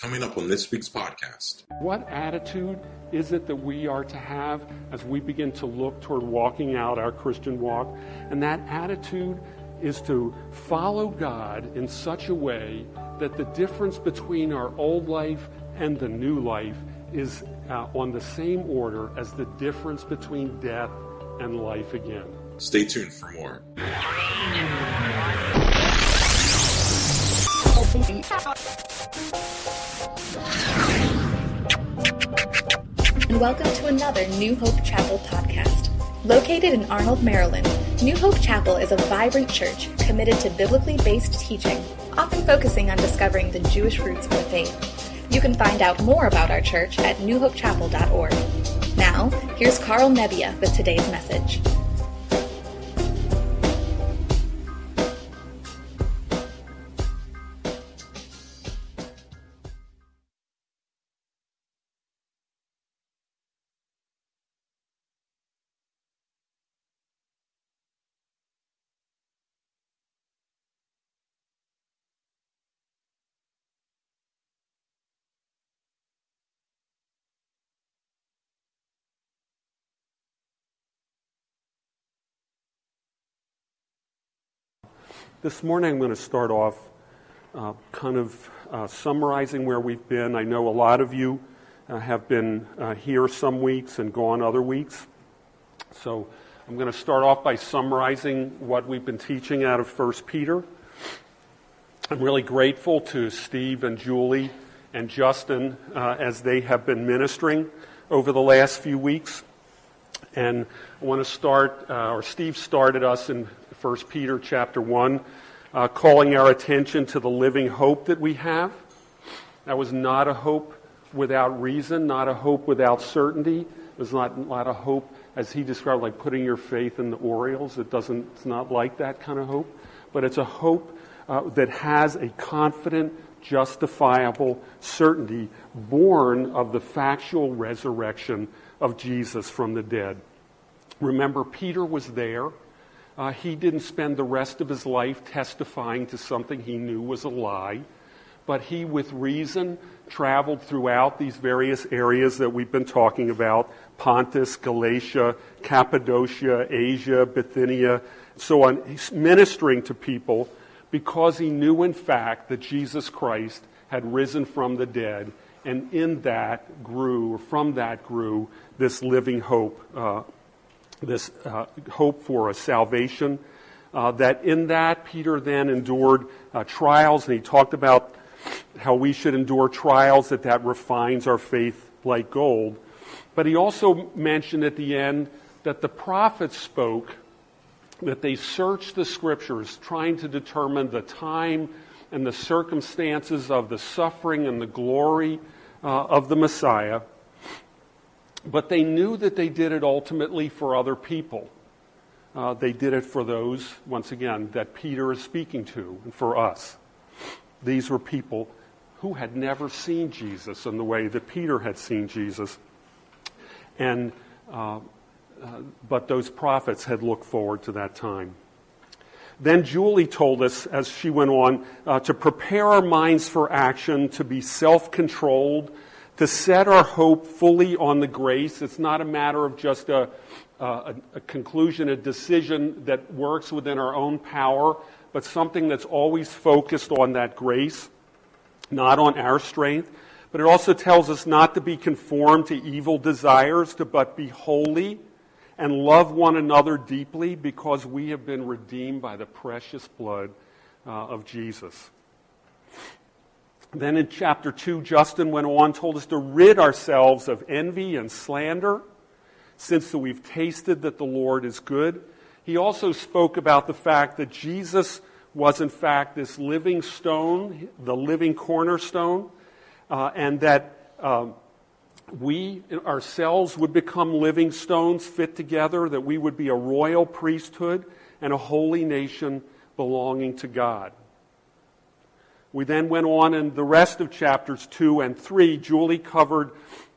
Coming up on this week's podcast. What attitude is it that we are to have as we begin to look toward walking out our Christian walk? And that attitude is to follow God in such a way that the difference between our old life and the new life is uh, on the same order as the difference between death and life again. Stay tuned for more. And welcome to another New Hope Chapel podcast. Located in Arnold, Maryland, New Hope Chapel is a vibrant church committed to biblically based teaching, often focusing on discovering the Jewish roots of the faith. You can find out more about our church at newhopechapel.org. Now, here's Karl Nebbia with today's message. This morning I'm going to start off uh, kind of uh, summarizing where we've been. I know a lot of you uh, have been uh, here some weeks and gone other weeks. So I'm going to start off by summarizing what we've been teaching out of 1 Peter. I'm really grateful to Steve and Julie and Justin uh, as they have been ministering over the last few weeks. And I want to start, uh, or Steve started us in 1 Peter chapter 1, uh, calling our attention to the living hope that we have. That was not a hope without reason, not a hope without certainty. It was not, not a hope, as he described, like putting your faith in the Orioles. It doesn't, it's not like that kind of hope. But it's a hope uh, that has a confident, justifiable certainty born of the factual resurrection of Jesus from the dead. Remember, Peter was there. Uh, he didn't spend the rest of his life testifying to something he knew was a lie, but he, with reason, traveled throughout these various areas that we've been talking about Pontus, Galatia, Cappadocia, Asia, Bithynia, so on. He's ministering to people because he knew, in fact, that Jesus Christ had risen from the dead, and in that grew, or from that grew, this living hope uh, this uh, hope for a salvation. Uh, that in that, Peter then endured uh, trials, and he talked about how we should endure trials, that that refines our faith like gold. But he also mentioned at the end that the prophets spoke, that they searched the scriptures, trying to determine the time and the circumstances of the suffering and the glory uh, of the Messiah. But they knew that they did it ultimately for other people. Uh, they did it for those, once again, that Peter is speaking to, and for us. These were people who had never seen Jesus in the way that Peter had seen Jesus. And, uh, uh, but those prophets had looked forward to that time. Then Julie told us, as she went on, uh, to prepare our minds for action, to be self controlled, to set our hope fully on the grace. It's not a matter of just a, a, a, conclusion, a decision that works within our own power, but something that's always focused on that grace, not on our strength. But it also tells us not to be conformed to evil desires, to but be holy and love one another deeply because we have been redeemed by the precious blood uh, of Jesus. Then in chapter 2, Justin went on, told us to rid ourselves of envy and slander, since we've tasted that the Lord is good. He also spoke about the fact that Jesus was, in fact, this living stone, the living cornerstone, uh, and that um, we ourselves would become living stones fit together, that we would be a royal priesthood and a holy nation belonging to God. We then went on in the rest of chapters 2 and 3. Julie covered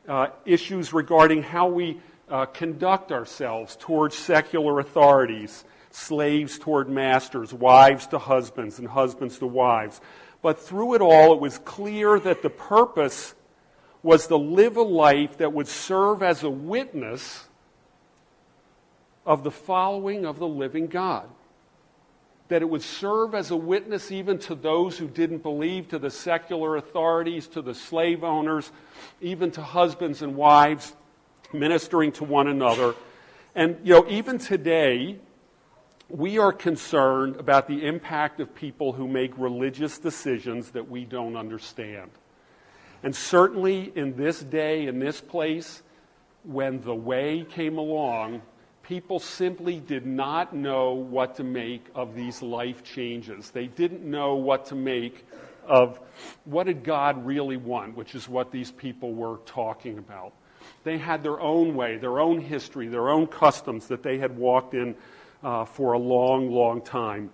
uh, issues regarding how we uh, conduct ourselves towards secular authorities, slaves toward masters, wives to husbands, and husbands to wives. But through it all, it was clear that the purpose was to live a life that would serve as a witness of the following of the living God. That it would serve as a witness even to those who didn't believe, to the secular authorities, to the slave owners, even to husbands and wives ministering to one another. And, you know, even today, we are concerned about the impact of people who make religious decisions that we don't understand. And certainly in this day, in this place, when the way came along, people simply did not know what to make of these life changes. They didn't know what to make of what did God really want, which is what these people were talking about. They had their own way, their own history, their own customs that they had walked in uh, for a long, long time.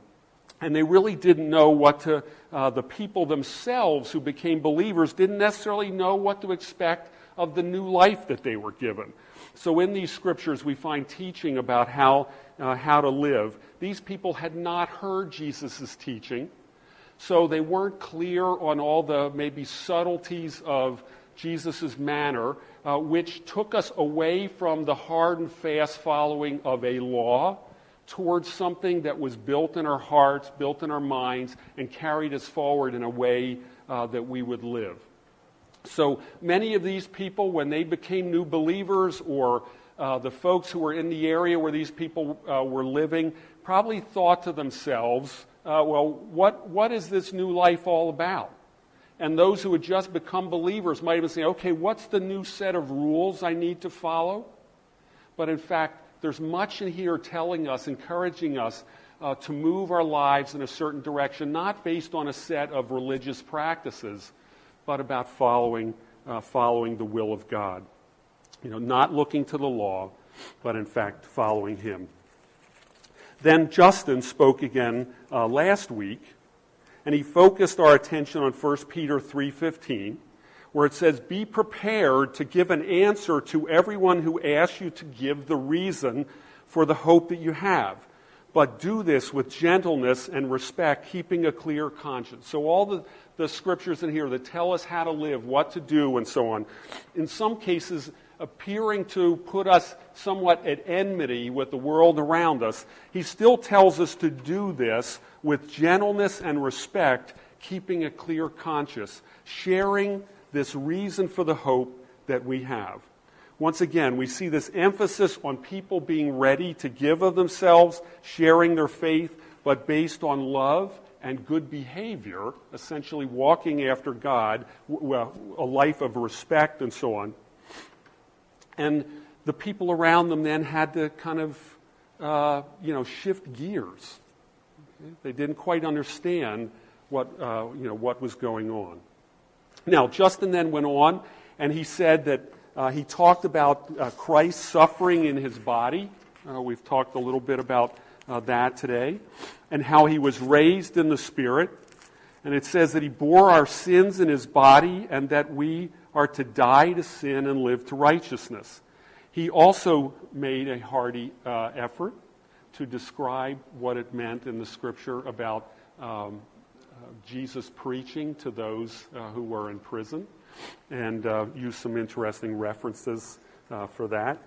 And they really didn't know what to, uh, the people themselves who became believers didn't necessarily know what to expect of the new life that they were given. So in these scriptures, we find teaching about how, uh, how to live. These people had not heard Jesus' teaching, so they weren't clear on all the maybe subtleties of Jesus' manner, uh, which took us away from the hard and fast following of a law towards something that was built in our hearts, built in our minds, and carried us forward in a way uh, that we would live. So many of these people, when they became new believers, or uh, the folks who were in the area where these people uh, were living, probably thought to themselves, uh, well, what, what is this new life all about? And those who had just become believers might have been saying, okay, what's the new set of rules I need to follow? But in fact, there's much in here telling us, encouraging us uh, to move our lives in a certain direction, not based on a set of religious practices, but about following, uh, following the will of God. You know, not looking to the law, but in fact following Him. Then Justin spoke again uh, last week, and he focused our attention on 1 Peter 3:15 where it says, Be prepared to give an answer to everyone who asks you to give the reason for the hope that you have. But do this with gentleness and respect, keeping a clear conscience. So, all the, the scriptures in here that tell us how to live, what to do, and so on, in some cases, appearing to put us somewhat at enmity with the world around us, he still tells us to do this with gentleness and respect, keeping a clear conscience, sharing this reason for the hope that we have. Once again, we see this emphasis on people being ready to give of themselves, sharing their faith, but based on love and good behavior, essentially walking after God, a life of respect and so on. And the people around them then had to kind of, uh, you know, shift gears. They didn't quite understand what, uh, you know, what was going on. Now, Justin then went on and he said that uh, he talked about uh, Christ suffering in his body. Uh, we've talked a little bit about uh, that today. And how he was raised in the Spirit. And it says that he bore our sins in his body and that we are to die to sin and live to righteousness. He also made a hearty uh, effort to describe what it meant in the scripture about um, Jesus preaching to those uh, who were in prison and uh, use some interesting references uh, for that.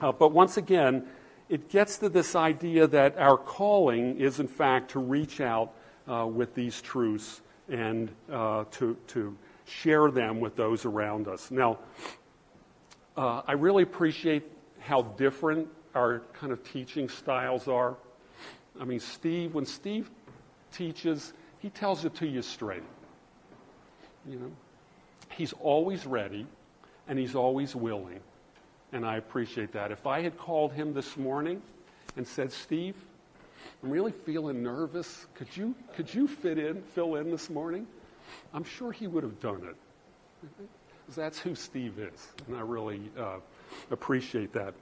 Uh, but once again, it gets to this idea that our calling is, in fact, to reach out uh, with these truths and uh, to, to share them with those around us. Now, I really appreciate how different our kind of teaching styles are. I mean, Steve, when Steve teaches, he tells it to you straight. You know, he's always ready and he's always willing. And I appreciate that. If I had called him this morning and said, Steve, I'm really feeling nervous. Could you, could you fit in, fill in this morning? I'm sure he would have done it. Because That's who Steve is. And I really uh, appreciate that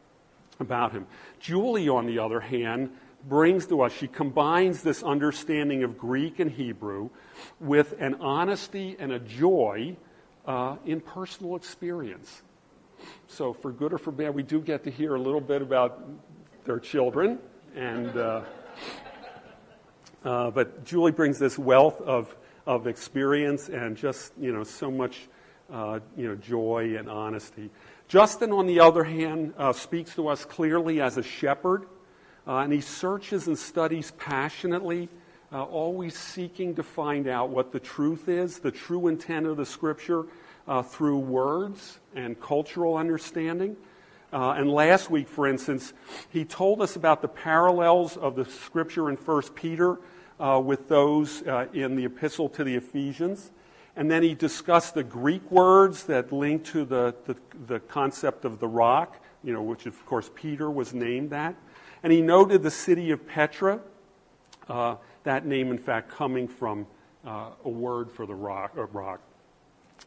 about him. Julie, on the other hand, brings to us. She combines this understanding of Greek and Hebrew with an honesty and a joy uh, in personal experience. So, for good or for bad, we do get to hear a little bit about their children. And, uh, uh, but Julie brings this wealth of of experience and just, you know, so much, uh, you know, joy and honesty. Justin, on the other hand, uh, speaks to us clearly as a shepherd, uh, and he searches and studies passionately, uh, always seeking to find out what the truth is, the true intent of the Scripture, uh, through words and cultural understanding. Uh, and last week, for instance, he told us about the parallels of the Scripture in 1 Peter uh, with those in the Epistle to the Ephesians. And then he discussed the Greek words that link to the, the, the, concept of the rock, you know, which of course Peter was named that. And he noted the city of Petra, uh, that name in fact coming from uh, a word for the rock. Uh, rock.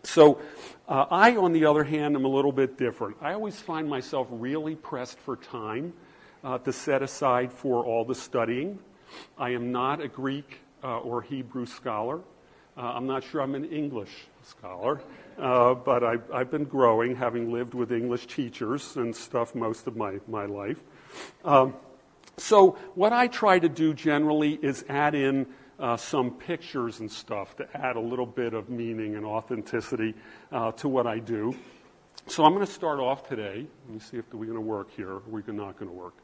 So uh, I, on the other hand, am a little bit different. I always find myself really pressed for time uh, to set aside for all the studying. I am not a Greek uh, or Hebrew scholar. Uh, I'm not sure I'm an English scholar, uh, but I, I've, been growing, having lived with English teachers and stuff most of my, my life. Um, so, what I try to do generally is add in uh, some pictures and stuff to add a little bit of meaning and authenticity uh, to what I do. So, I'm going to start off today. Let me see if we're going to work here. Are we not going to work?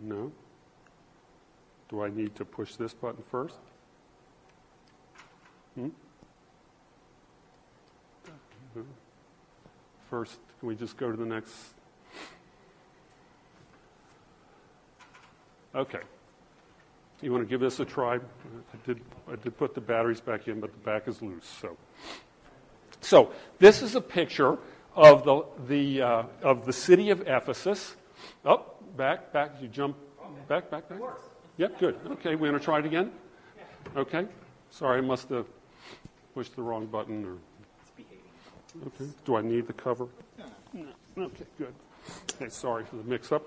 No? Do I need to push this button first? Hmm? First, can we just go to the next? Okay. You want to give this a try? I did, I did put the batteries back in, but the back is loose. So, so this is a picture of the, the, uh, of the city of Ephesus. Oh, back, back. You jump back, back, back. Yep, good. Okay, we're going to try it again. Okay. Sorry, I must have pushed the wrong button or. It's behaving. Okay. Do I need the cover? No. Okay, good. Okay, sorry for the mix-up.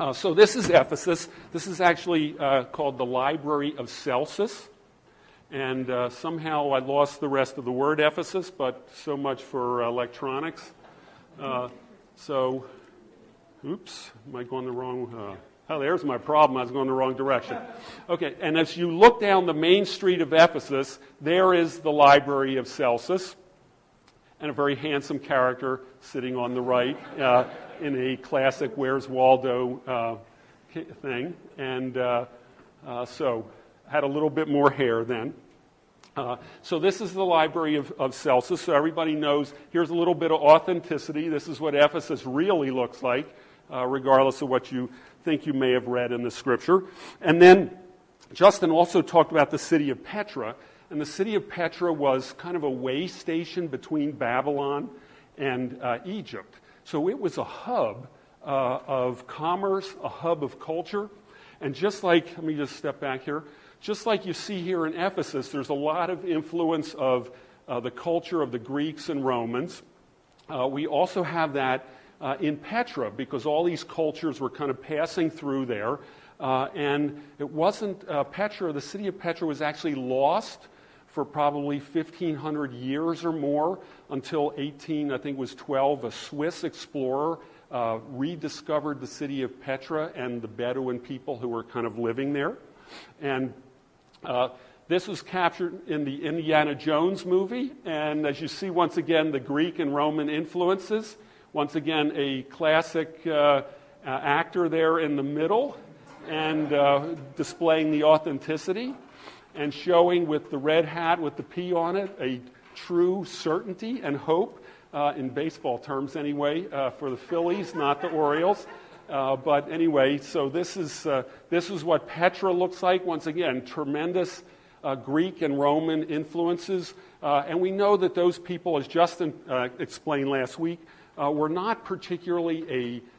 Uh, so this is Ephesus. This is actually uh, called the Library of Celsus. And uh, somehow I lost the rest of the word Ephesus, but so much for electronics. Uh, so, oops, am I going the wrong? Uh, Oh, there's my problem. I was going the wrong direction. Okay, and as you look down the main street of Ephesus, there is the library of Celsus, and a very handsome character sitting on the right uh, in a classic Where's Waldo uh, thing. And uh, uh, so, had a little bit more hair then. Uh, so this is the library of, of Celsus, so everybody knows here's a little bit of authenticity. This is what Ephesus really looks like, uh, regardless of what you think you may have read in the scripture. And then Justin also talked about the city of Petra. And the city of Petra was kind of a way station between Babylon and uh, Egypt. So it was a hub uh, of commerce, a hub of culture. And just like, let me just step back here, just like you see here in Ephesus, there's a lot of influence of uh, the culture of the Greeks and Romans. Uh, we also have that uh, in Petra because all these cultures were kind of passing through there. Uh, and it wasn't Petra, the city of Petra was actually lost for probably 1,500 years or more until 18, I think it was 12, a Swiss explorer uh, rediscovered the city of Petra and the Bedouin people who were kind of living there. And uh, this was captured in the Indiana Jones movie. And as you see, once again, the Greek and Roman influences. Once again, a classic uh, uh, actor there in the middle and uh, displaying the authenticity and showing with the red hat with the P on it a true certainty and hope, uh, in baseball terms anyway, uh, for the Phillies, not the Orioles. Uh, but anyway, so this is, this is what Petra looks like. Once again, tremendous Greek and Roman influences. and we know that those people, as Justin explained last week, uh, were not particularly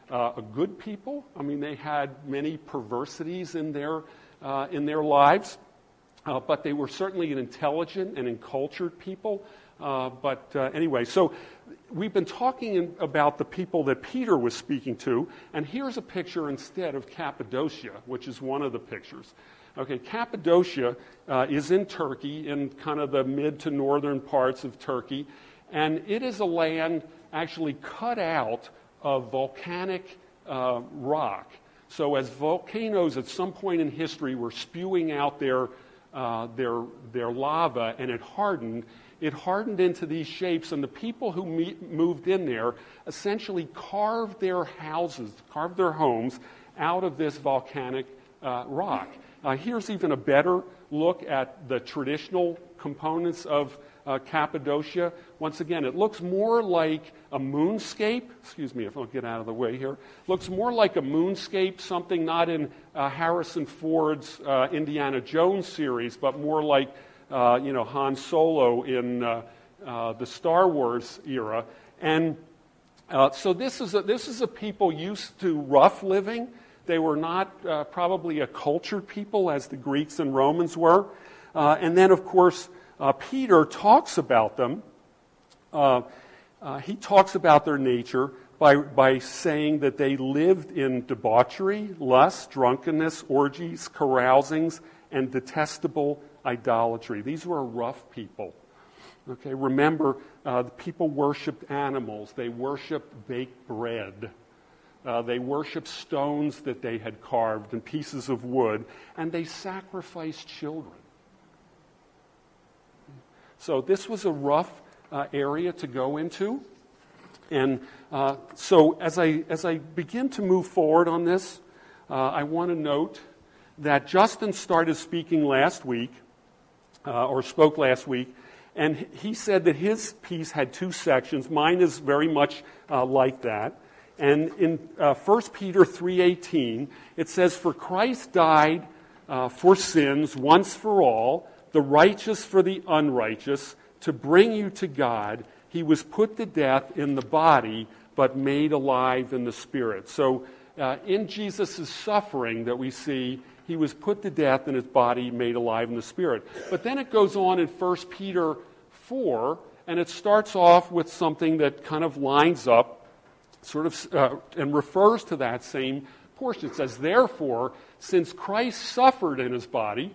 a, uh, a good people. I mean, they had many perversities in their, uh, in their lives, uh, but they were certainly an intelligent and encultured people. Uh, but uh, anyway, so we've been talking in, about the people that Peter was speaking to, and here's a picture instead of Cappadocia, which is one of the pictures. Okay, Cappadocia uh, is in Turkey, in kind of the mid to northern parts of Turkey, and it is a land actually cut out of volcanic uh, rock. So, as volcanoes at some point in history were spewing out their uh, their, their lava and it hardened, it hardened into these shapes, and the people who moved in there essentially carved their houses, carved their homes out of this volcanic uh, rock. Uh, here's even a better look at the traditional components of uh, Cappadocia. Once again, it looks more like a moonscape. Excuse me if I'll get out of the way here. Looks more like a moonscape, something not in uh, Harrison Ford's uh, Indiana Jones series, but more like uh, you know Han Solo in uh, uh, the Star Wars era. And so this is a, this is a people used to rough living. They were not probably a cultured people as the Greeks and Romans were. and then, of course, uh, Peter talks about them. Uh, uh, he talks about their nature by, by saying that they lived in debauchery, lust, drunkenness, orgies, carousings, and detestable idolatry. These were rough people. Okay, remember, uh, the people worshipped animals, they worshipped baked bread. Uh, they worshiped stones that they had carved and pieces of wood, and they sacrificed children. So this was a rough uh, area to go into. And uh, so as I, as I begin to move forward on this, uh, I want to note that Justin started speaking last week, uh, or spoke last week, and he said that his piece had two sections. Mine is very much uh, like that. And in uh, 1 Peter 3.18, it says, For Christ died for sins once for all, the righteous for the unrighteous, to bring you to God. He was put to death in the body, but made alive in the spirit. So, uh, in Jesus' suffering that we see, he was put to death in his body, made alive in the spirit. But then it goes on in 1 Peter 4, and it starts off with something that kind of lines up, sort of, uh, and refers to that same portion. It says, Therefore, since Christ suffered in his body,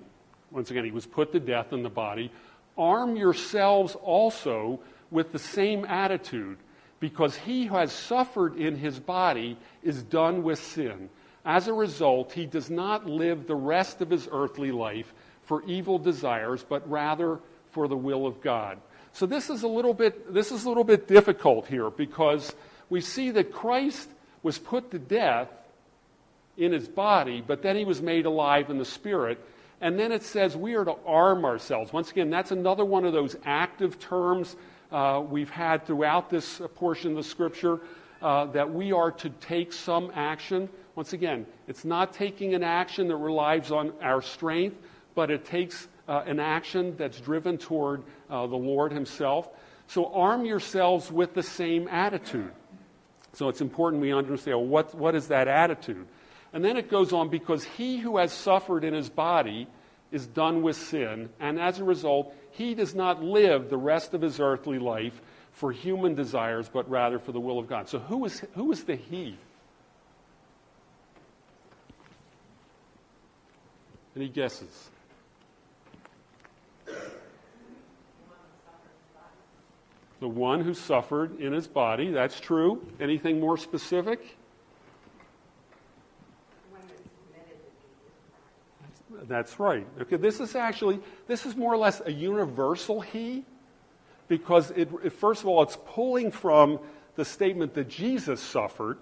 once again, he was put to death in the body. Arm yourselves also with the same attitude, because he who has suffered in his body is done with sin. As a result, he does not live the rest of his earthly life for evil desires, but rather for the will of God. So this is a little bit this is a little bit difficult here because we see that Christ was put to death in his body, but then he was made alive in the spirit. And then it says we are to arm ourselves. Once again, that's another one of those active terms uh, we've had throughout this portion of the scripture uh, that we are to take some action. Once again, it's not taking an action that relies on our strength, but it takes uh, an action that's driven toward uh, the Lord Himself. So arm yourselves with the same attitude. So it's important we understand what, what is that attitude? And then it goes on because he who has suffered in his body is done with sin, and as a result, he does not live the rest of his earthly life for human desires, but rather for the will of God. So, who is, who is the he? Any guesses? The one who suffered in his body, that's true. Anything more specific? That's right. Okay, this is actually, this is more or less a universal he, because it, it, first of all, it's pulling from the statement that Jesus suffered,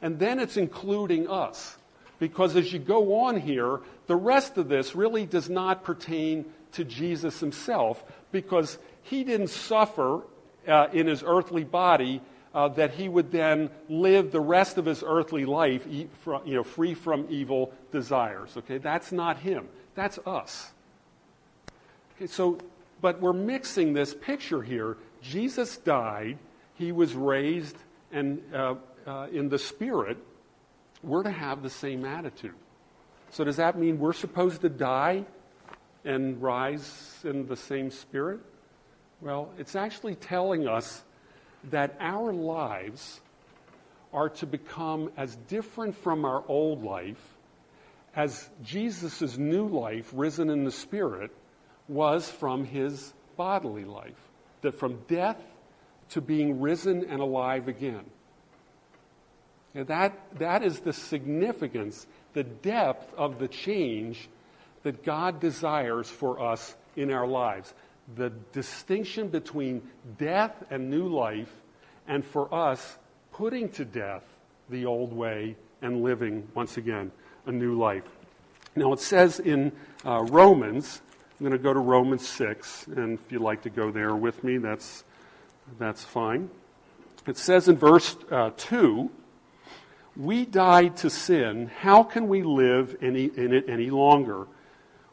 and then it's including us. Because as you go on here, the rest of this really does not pertain to Jesus himself, because he didn't suffer uh, in his earthly body uh, that he would then live the rest of his earthly life you know, free from evil desires. Okay, that's not him. That's us. Okay, so, but we're mixing this picture here. Jesus died, he was raised, and uh, uh, in the spirit, we're to have the same attitude. So, does that mean we're supposed to die and rise in the same spirit? Well, it's actually telling us that our lives are to become as different from our old life as Jesus' new life, risen in the Spirit, was from his bodily life. That from death to being risen and alive again. And that, that is the significance, the depth of the change that God desires for us in our lives. The distinction between death and new life, and for us, putting to death the old way and living, once again, a new life. Now, it says in uh, Romans, I'm going to go to Romans 6, and if you'd like to go there with me, that's, that's fine. It says in verse uh, 2 We died to sin. How can we live any, in it any longer?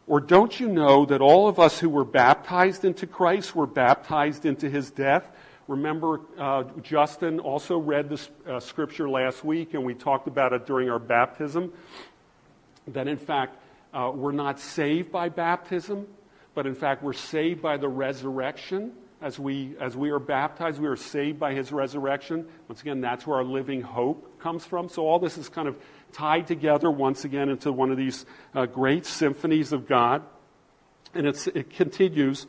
Or don't you know that all of us who were baptized into Christ were baptized into his death? Remember, uh, Justin also read this uh, scripture last week, and we talked about it during our baptism. That in fact, uh, we're not saved by baptism, but in fact, we're saved by the resurrection. As we, as we are baptized, we are saved by his resurrection. Once again, that's where our living hope comes from. So, all this is kind of tied together once again into one of these uh, great symphonies of God. And it continues.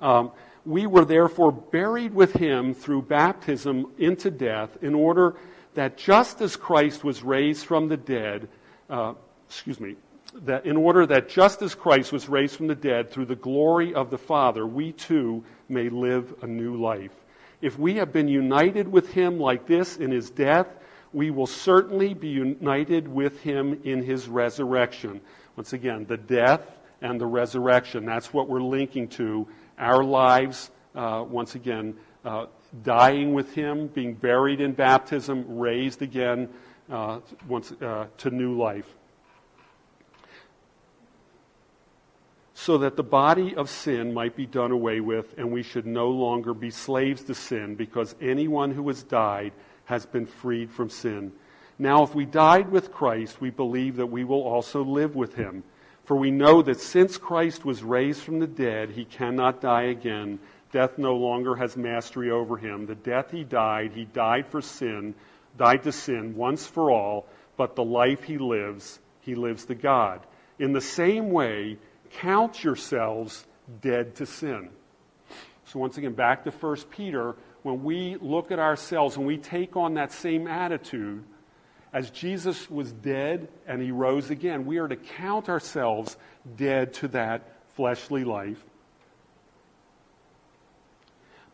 Um, we were therefore buried with him through baptism into death, in order that just as Christ was raised from the dead, uh, excuse me, that in order that just as Christ was raised from the dead through the glory of the Father, we too may live a new life. If we have been united with him like this in his death, we will certainly be united with him in his resurrection. Once again, the death and the resurrection. That's what we're linking to our lives, uh, once again, uh, dying with Him, being buried in baptism, raised again uh, once, uh, to new life. So that the body of sin might be done away with, and we should no longer be slaves to sin, because anyone who has died has been freed from sin. Now, if we died with Christ, we believe that we will also live with him. For we know that since Christ was raised from the dead, he cannot die again. Death no longer has mastery over him. The death he died, he died for sin, died to sin once for all, but the life he lives, he lives to God. In the same way, count yourselves dead to sin. So, once again, back to 1 Peter, when we look at ourselves and we take on that same attitude, as Jesus was dead and he rose again, we are to count ourselves dead to that fleshly life,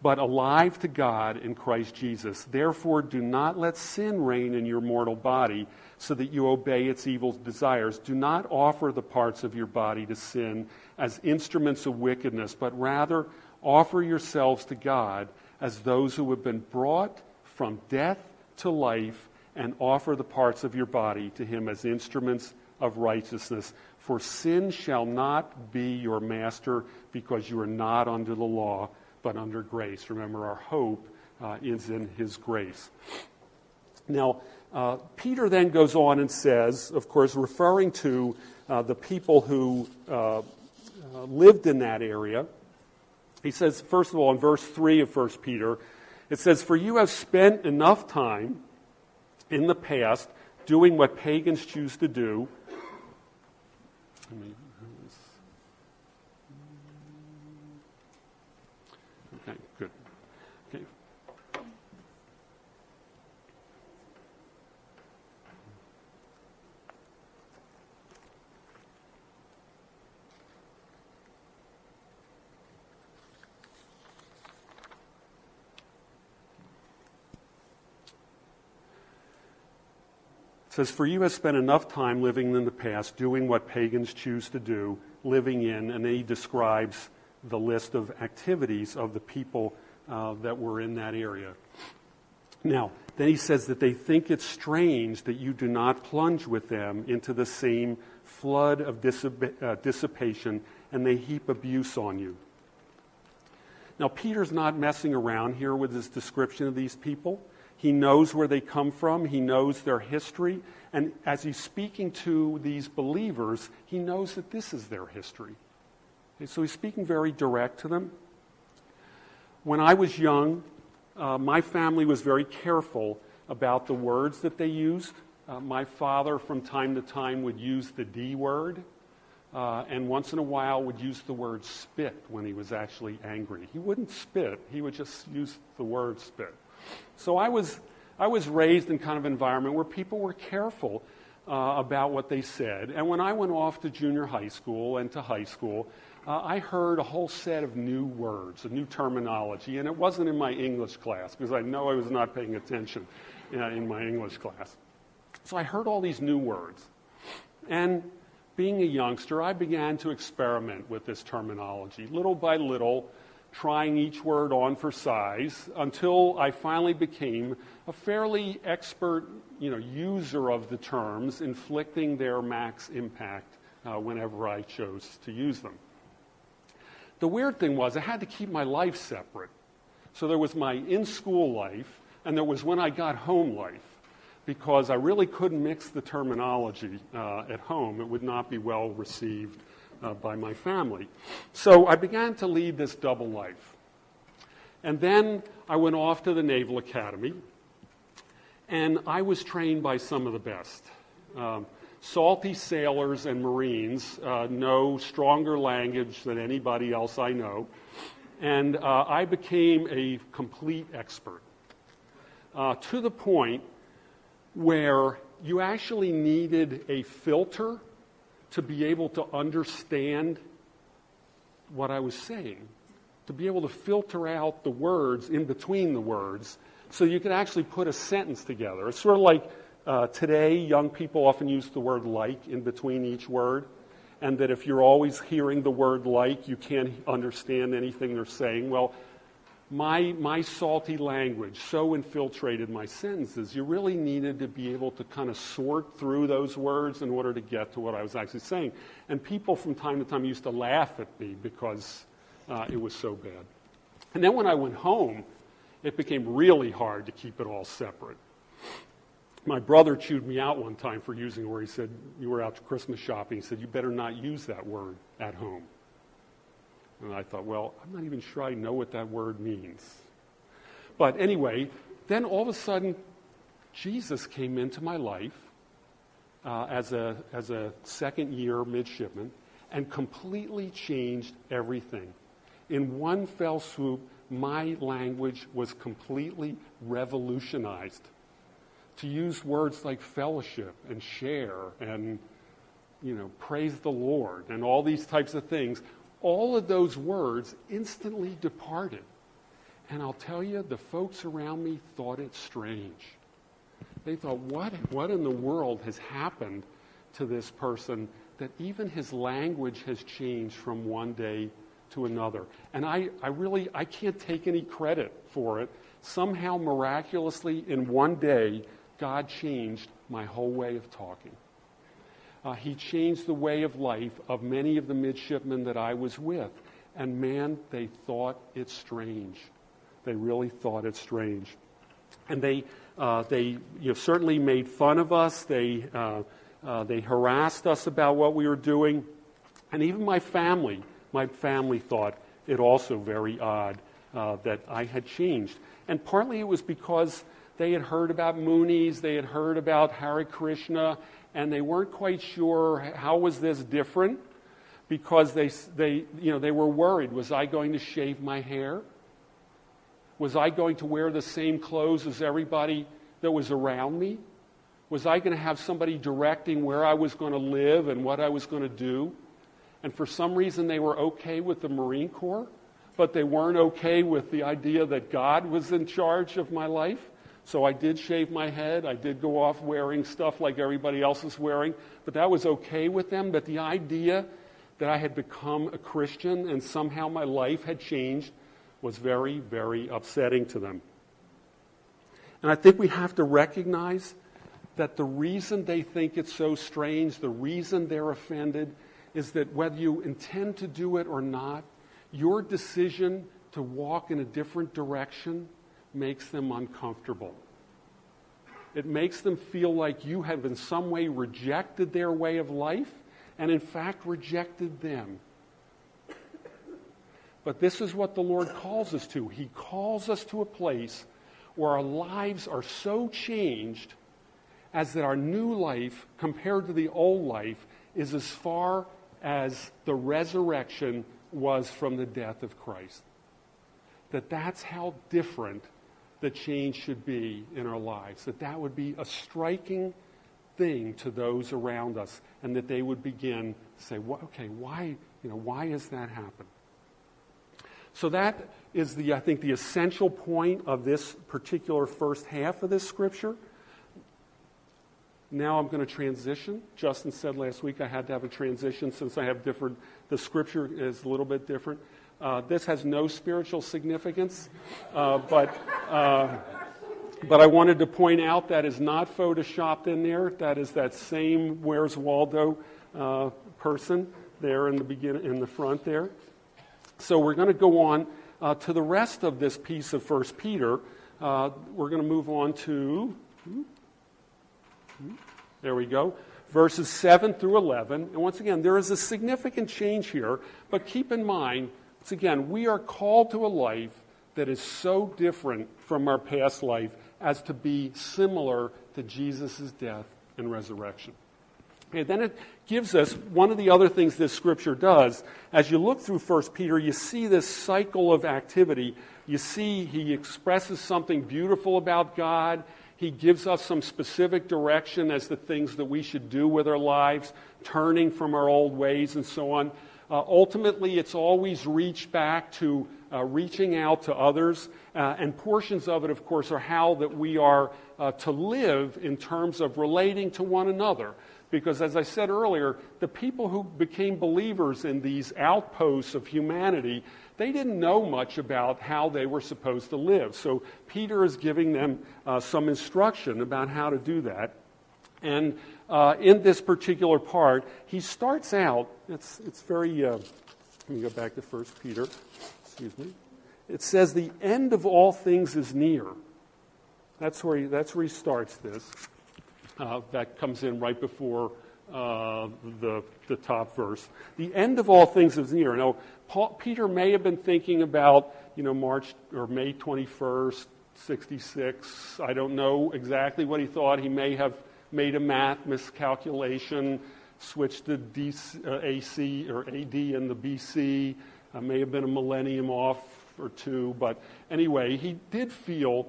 but alive to God in Christ Jesus. Therefore, do not let sin reign in your mortal body so that you obey its evil desires. Do not offer the parts of your body to sin as instruments of wickedness, but rather offer yourselves to God as those who have been brought from death to life and offer the parts of your body to him as instruments of righteousness. For sin shall not be your master because you are not under the law, but under grace. Remember, our hope uh, is in his grace. Now, uh, Peter then goes on and says, of course, referring to uh, the people who uh, uh, lived in that area, he says, first of all, in verse 3 of 1 Peter, it says, For you have spent enough time in the past doing what pagans choose to do good. Okay. Says, For you have spent enough time living in the past, doing what pagans choose to do, living in, and he describes the list of activities of the people uh, that were in that area. Now, then he says that they think it's strange that you do not plunge with them into the same flood of dissip- uh, dissipation, and they heap abuse on you. Now, Peter's not messing around here with his description of these people. He knows where they come from, he knows their history, and as he's speaking to these believers, he knows that this is their history. Okay, so he's speaking very direct to them. When I was young, uh, my family was very careful about the words that they used. Uh, my father, from time to time, would use the D word, uh, and once in a while would use the word spit when he was actually angry. He wouldn't spit, he would just use the word spit. So I was, I was raised in kind of environment where people were careful uh, about what they said. And when I went off to junior high school and to high school, uh, I heard a whole set of new words, a new terminology, and it wasn't in my English class because I know I was not paying attention uh, in my English class. So I heard all these new words. And being a youngster, I began to experiment with this terminology, little by little, trying each word on for size until I finally became a fairly expert you know, user of the terms, inflicting their max impact uh, whenever I chose to use them. The weird thing was, I had to keep my life separate. So there was my in school life, and there was when I got home life, because I really couldn't mix the terminology uh, at home. It would not be well received uh, by my family. So I began to lead this double life. And then I went off to the Naval Academy, and I was trained by some of the best. Um, salty sailors and Marines uh, know stronger language than anybody else I know. And uh, I became a complete expert uh, to the point where you actually needed a filter to be able to understand what I was saying, to be able to filter out the words in between the words so you could actually put a sentence together. It's sort of like uh, today, young people often use the word like in between each word, and that if you're always hearing the word like, you can't understand anything they're saying. Well, my, my salty language so infiltrated my sentences, you really needed to be able to kind of sort through those words in order to get to what I was actually saying. And people from time to time used to laugh at me because uh, it was so bad. And then when I went home, it became really hard to keep it all separate my brother chewed me out one time for using word. He said, You were out to Christmas shopping. He said, You better not use that word at home. And I thought, Well, I'm not even sure I know what that word means. But anyway, then all of a sudden, Jesus came into my life uh, as, a, as a second year midshipman and completely changed everything. In one fell swoop, my language was completely revolutionized to use words like fellowship and share and you know praise the lord and all these types of things all of those words instantly departed. And i'll tell you the folks around me thought it strange. They thought what what in the world has happened to this person that even his language has changed from one day to another? And i, I really i can't take any credit for it. Somehow miraculously in one day God changed my whole way of talking. Uh, he changed the way of life of many of the midshipmen that I was with. And man, they thought it strange. They really thought it strange. And they, uh, they you know, certainly made fun of us. They, uh, uh they harassed us about what we were doing. And even my family, my family thought it also very odd uh, that I had changed. And partly it was because they had heard about Moonies, they had heard about Hare Krishna, and they weren't quite sure how was this different because they, they, you know, they were worried. Was I going to shave my hair? Was I going to wear the same clothes as everybody that was around me? Was I going to have somebody directing where I was going to live and what I was going to do? And for some reason, they were okay with the Marine Corps, but they weren't okay with the idea that God was in charge of my life. So I did shave my head. I did go off wearing stuff like everybody else is wearing, but that was okay with them. But the idea that I had become a Christian and somehow my life had changed was very, very upsetting to them. And I think we have to recognize that the reason they think it's so strange, the reason they're offended, is that whether you intend to do it or not, your decision to walk in a different direction makes them uncomfortable. It makes them feel like you have in some way rejected their way of life and, in fact, rejected them. But this is what the Lord calls us to. He calls us to a place where our lives are so changed as that our new life, compared to the old life, is as far as the resurrection was from the death of Christ. That that's how different the change should be in our lives. That that would be a striking thing to those around us, and that they would begin to say, okay, why, you know, why has that happened? So that is the, I think, the essential point of this particular first half of this scripture. Now I'm going to transition. Justin said last week I had to have a transition since I have different, the scripture is a little bit different. Uh, this has no spiritual significance, uh, but, uh, but I wanted to point out that is not photoshopped in there. That is that same Where's Waldo uh, person there in the begin in the front there. So we're going to go on uh, to the rest of this piece of First Peter. Uh, we're going to move on to. There we go. Verses 7 through 11. And once again, there is a significant change here, but keep in mind, once again, we are called to a life that is so different from our past life as to be similar to Jesus' death and resurrection. Okay, then it gives us one of the other things this scripture does. As you look through 1 Peter, you see this cycle of activity. You see he expresses something beautiful about God. He gives us some specific direction as the things that we should do with our lives, turning from our old ways and so on. Uh, ultimately, it's always reached back to uh, reaching out to others, uh, and portions of it, of course, are how that we are uh, to live in terms of relating to one another. Because, as I said earlier, the people who became believers in these outposts of humanity, they didn't know much about how they were supposed to live. So, Peter is giving them uh, some instruction about how to do that. And uh, in this particular part, he starts out, it's, it's very, uh, let me go back to 1 Peter, excuse me. It says, The end of all things is near. That's where he, that's where he starts this. Uh, that comes in right before uh, the, the top verse. The end of all things is near. Now, Paul, Peter may have been thinking about, you know, March or May 21st, 66. I don't know exactly what he thought. He may have made a math miscalculation, switched the DC, uh, AC or AD in the BC. Uh, may have been a millennium off or two. But anyway, he did feel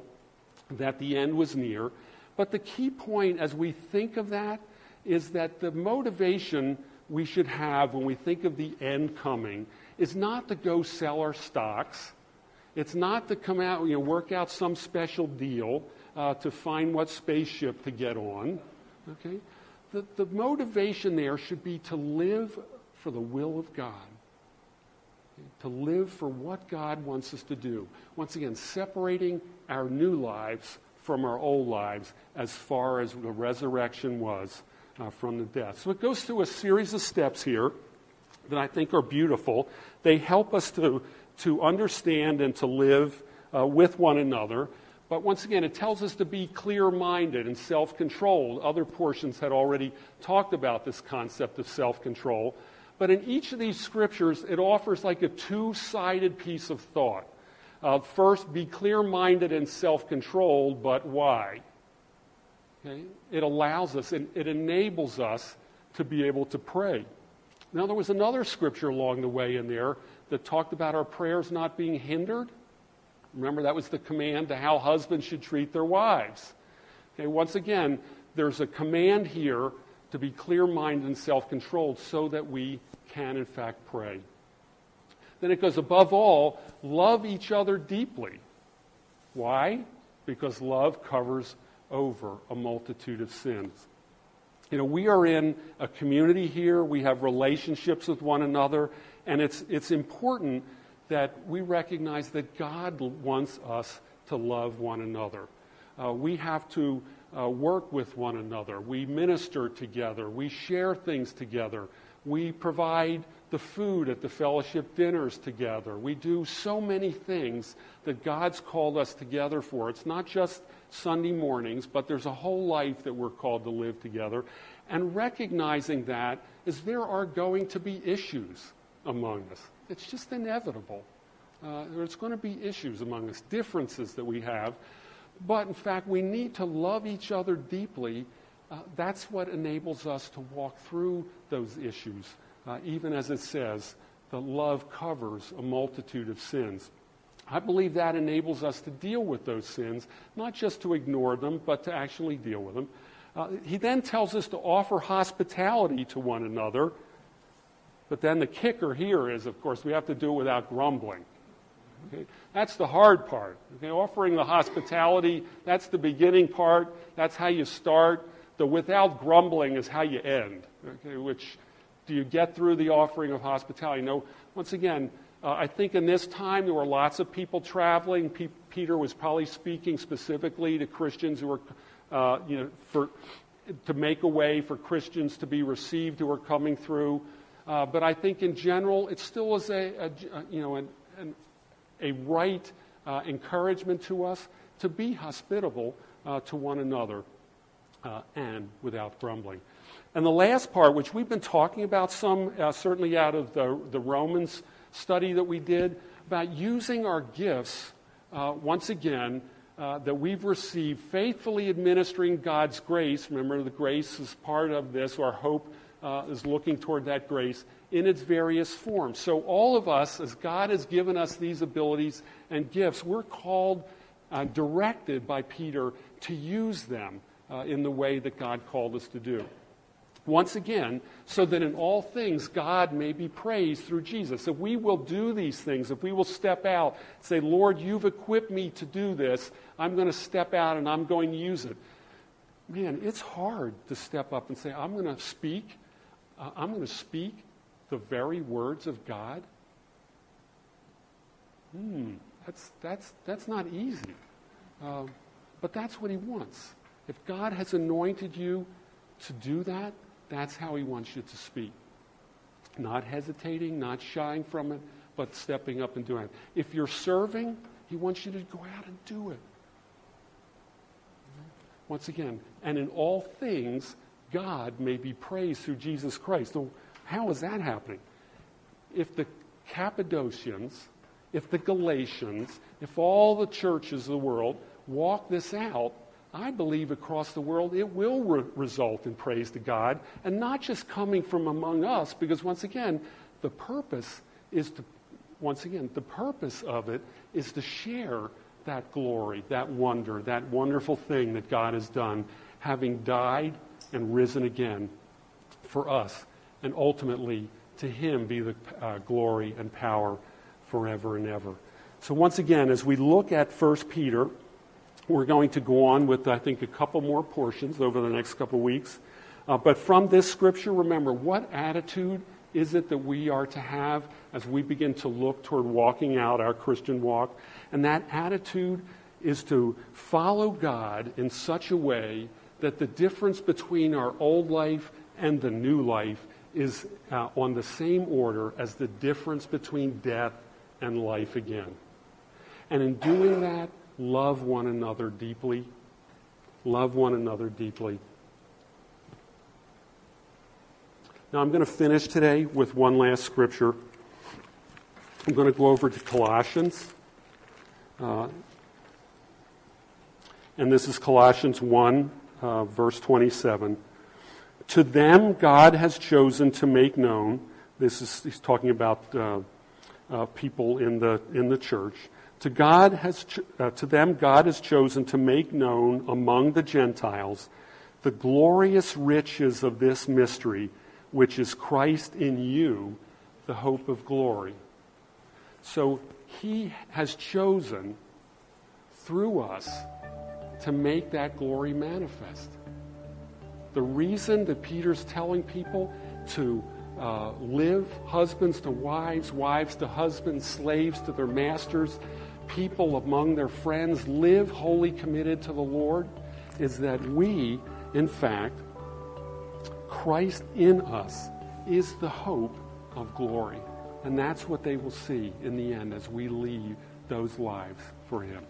that the end was near. But the key point as we think of that is that the motivation we should have when we think of the end coming is not to go sell our stocks. It's not to come out, you know, work out some special deal uh, to find what spaceship to get on. Okay? The, the motivation there should be to live for the will of God, okay? to live for what God wants us to do. Once again, separating our new lives from our old lives as far as the resurrection was uh, from the death. So it goes through a series of steps here that I think are beautiful. They help us to, to understand and to live uh, with one another. But once again, it tells us to be clear minded and self controlled. Other portions had already talked about this concept of self control. But in each of these scriptures, it offers like a two sided piece of thought. Uh, first, be clear minded and self controlled, but why? Okay? It allows us, and it enables us to be able to pray. Now, there was another scripture along the way in there that talked about our prayers not being hindered. Remember, that was the command to how husbands should treat their wives. Okay, once again, there's a command here to be clear minded and self controlled so that we can, in fact, pray. Then it goes, above all, love each other deeply. Why? Because love covers over a multitude of sins. You know, we are in a community here, we have relationships with one another, and it's, it's important that we recognize that God wants us to love one another. Uh, we have to uh, work with one another. We minister together. We share things together. We provide the food at the fellowship dinners together. We do so many things that God's called us together for. It's not just Sunday mornings, but there's a whole life that we're called to live together. And recognizing that is there are going to be issues among us. It's just inevitable. Uh, there's going to be issues among us, differences that we have. But in fact, we need to love each other deeply. Uh, that's what enables us to walk through those issues uh, even as it says, the love covers a multitude of sins. I believe that enables us to deal with those sins, not just to ignore them, but to actually deal with them. Uh, he then tells us to offer hospitality to one another. But then the kicker here is, of course, we have to do it without grumbling. Okay? That's the hard part. Okay? Offering the hospitality, that's the beginning part. That's how you start. The without grumbling is how you end. Okay? Which, do you get through the offering of hospitality? No. Once again, uh, I think in this time there were lots of people traveling. Pe- Peter was probably speaking specifically to Christians who were, uh, you know, for, to make a way for Christians to be received who are coming through. Uh, but I think in general, it still is a, a you know, an, an, a right uh, encouragement to us to be hospitable uh, to one another uh, and without grumbling. And the last part, which we've been talking about some, uh, certainly out of the, the Romans study that we did, about using our gifts, uh, once again, that we've received, faithfully administering God's grace. Remember, the grace is part of this, our hope uh, is looking toward that grace in its various forms. So, all of us, as God has given us these abilities and gifts, we're called, uh, directed by Peter to use them uh, in the way that God called us to do. Once again, so that in all things God may be praised through Jesus. If we will do these things, if we will step out, say, Lord, you've equipped me to do this, I'm going to step out and I'm going to use it. Man, it's hard to step up and say, I'm going to speak uh, I'm going to speak the very words of God? Hmm, that's, that's, that's not easy. Uh, but that's what he wants. If God has anointed you to do that, that's how he wants you to speak. Not hesitating, not shying from it, but stepping up and doing it. If you're serving, he wants you to go out and do it. Once again, and in all things, God may be praised through Jesus Christ. So, how is that happening? If the Cappadocians, if the Galatians, if all the churches of the world walk this out, I believe across the world it will re- result in praise to God and not just coming from among us, because once again, the purpose is to, once again, the purpose of it is to share that glory, that wonder, that wonderful thing that God has done, having died and risen again for us, and ultimately to him be the uh, glory and power forever and ever. So, once again, as we look at 1 Peter, we're going to go on with, I think, a couple more portions over the next couple weeks. Uh, but from this scripture, remember what attitude is it that we are to have as we begin to look toward walking out our Christian walk? And that attitude is to follow God in such a way that the difference between our old life and the new life is uh, on the same order as the difference between death and life again. And in doing that, love one another deeply. Love one another deeply. Now, I'm going to finish today with one last scripture. I'm going to go over to Colossians. Uh, and this is Colossians 1 uh, verse 27. To them, God has chosen to make known, this is, he's talking about uh, uh, people in the, in the church. To, God has uh, to them, God has chosen to make known among the Gentiles the glorious riches of this mystery, which is Christ in you, the hope of glory. So he has chosen through us to make that glory manifest. The reason that Peter's telling people to uh, live, husbands to wives, wives to husbands, slaves to their masters, people among their friends, live wholly committed to the Lord, is that we, in fact, Christ in us is the hope of glory. And that's what they will see in the end as we leave those lives for Him.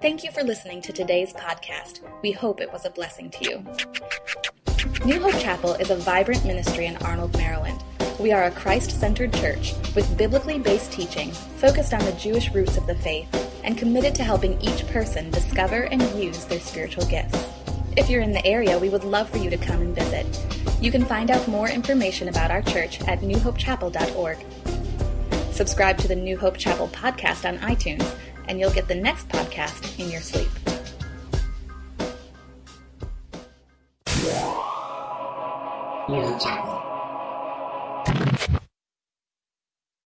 Thank you for listening to today's podcast. We hope it was a blessing to you. New Hope Chapel is a vibrant ministry in Arnold, Maryland. We are a Christ centered church with biblically based teaching focused on the Jewish roots of the faith and committed to helping each person discover and use their spiritual gifts. If you're in the area, we would love for you to come and visit. You can find out more information about our church at newhopechapel.org. Subscribe to the New Hope Chapel podcast on iTunes and you'll get the next podcast in your sleep.